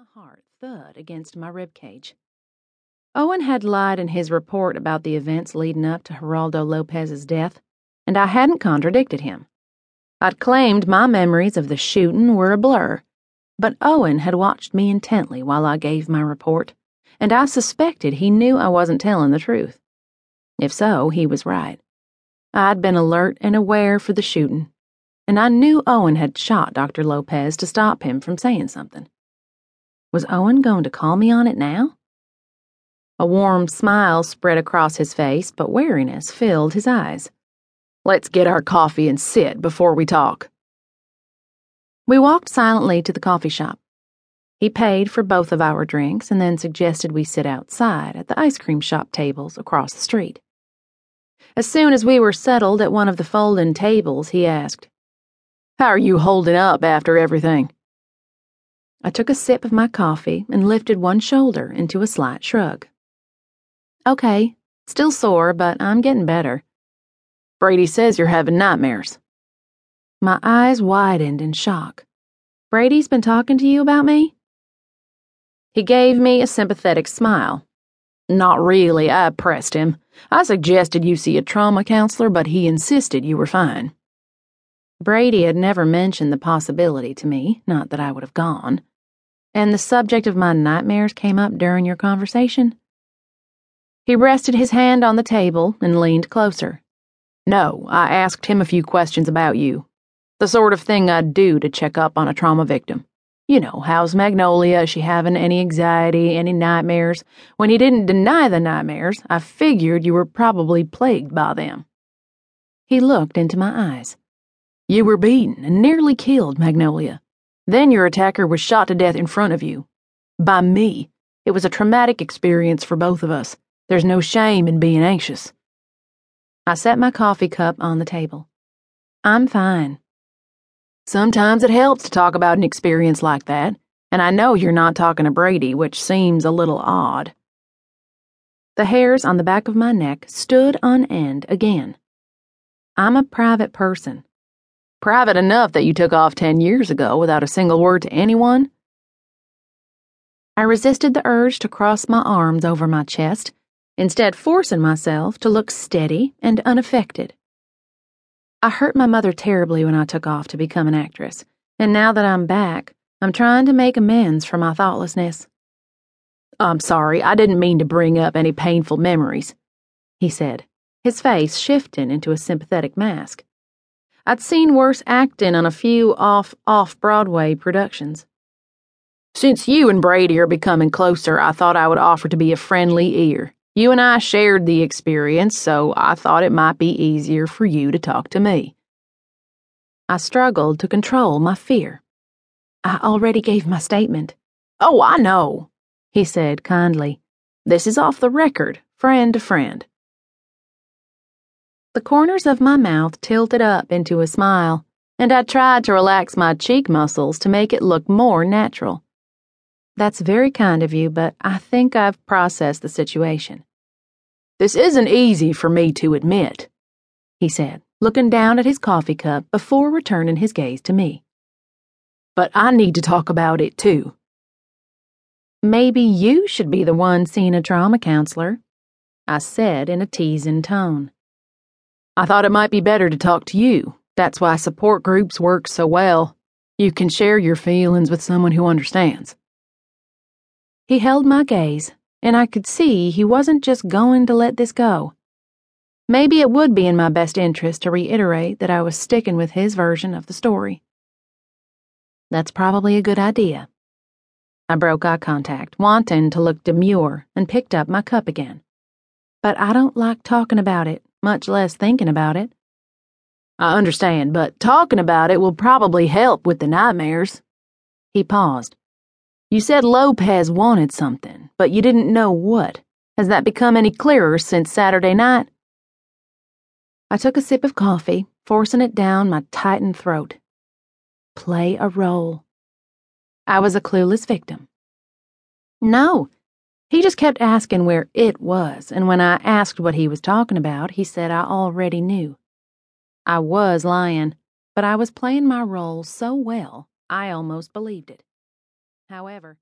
my heart thud against my rib cage. Owen had lied in his report about the events leading up to Geraldo Lopez's death, and I hadn't contradicted him. I'd claimed my memories of the shooting were a blur, but Owen had watched me intently while I gave my report, and I suspected he knew I wasn't telling the truth. If so, he was right. I'd been alert and aware for the shooting, and I knew Owen had shot Dr. Lopez to stop him from saying something. Was Owen going to call me on it now? A warm smile spread across his face, but wariness filled his eyes. Let's get our coffee and sit before we talk. We walked silently to the coffee shop. He paid for both of our drinks and then suggested we sit outside at the ice cream shop tables across the street. As soon as we were settled at one of the folding tables, he asked, How are you holding up after everything? I took a sip of my coffee and lifted one shoulder into a slight shrug. Okay, still sore, but I'm getting better. Brady says you're having nightmares. My eyes widened in shock. Brady's been talking to you about me? He gave me a sympathetic smile. Not really, I pressed him. I suggested you see a trauma counselor, but he insisted you were fine. Brady had never mentioned the possibility to me, not that I would have gone. And the subject of my nightmares came up during your conversation? He rested his hand on the table and leaned closer. No, I asked him a few questions about you. The sort of thing I'd do to check up on a trauma victim. You know, how's Magnolia? Is she having any anxiety, any nightmares? When he didn't deny the nightmares, I figured you were probably plagued by them. He looked into my eyes. You were beaten and nearly killed, Magnolia. Then your attacker was shot to death in front of you. By me. It was a traumatic experience for both of us. There's no shame in being anxious. I set my coffee cup on the table. I'm fine. Sometimes it helps to talk about an experience like that, and I know you're not talking to Brady, which seems a little odd. The hairs on the back of my neck stood on end again. I'm a private person. Private enough that you took off 10 years ago without a single word to anyone? I resisted the urge to cross my arms over my chest, instead, forcing myself to look steady and unaffected. I hurt my mother terribly when I took off to become an actress, and now that I'm back, I'm trying to make amends for my thoughtlessness. I'm sorry, I didn't mean to bring up any painful memories, he said, his face shifting into a sympathetic mask. I'd seen worse acting on a few off off Broadway productions. Since you and Brady are becoming closer, I thought I would offer to be a friendly ear. You and I shared the experience, so I thought it might be easier for you to talk to me. I struggled to control my fear. I already gave my statement. Oh, I know, he said kindly. This is off the record, friend to friend. The corners of my mouth tilted up into a smile, and I tried to relax my cheek muscles to make it look more natural. That's very kind of you, but I think I've processed the situation. This isn't easy for me to admit, he said, looking down at his coffee cup before returning his gaze to me. But I need to talk about it too. Maybe you should be the one seeing a trauma counselor, I said in a teasing tone. I thought it might be better to talk to you. That's why support groups work so well. You can share your feelings with someone who understands. He held my gaze, and I could see he wasn't just going to let this go. Maybe it would be in my best interest to reiterate that I was sticking with his version of the story. That's probably a good idea. I broke eye contact, wanting to look demure, and picked up my cup again. But I don't like talking about it much less thinking about it. I understand, but talking about it will probably help with the nightmares. He paused. You said Lopez wanted something, but you didn't know what. Has that become any clearer since Saturday night? I took a sip of coffee, forcing it down my tightened throat. Play a role. I was a clueless victim. No, he just kept asking where it was, and when I asked what he was talking about, he said I already knew. I was lying, but I was playing my role so well, I almost believed it. However,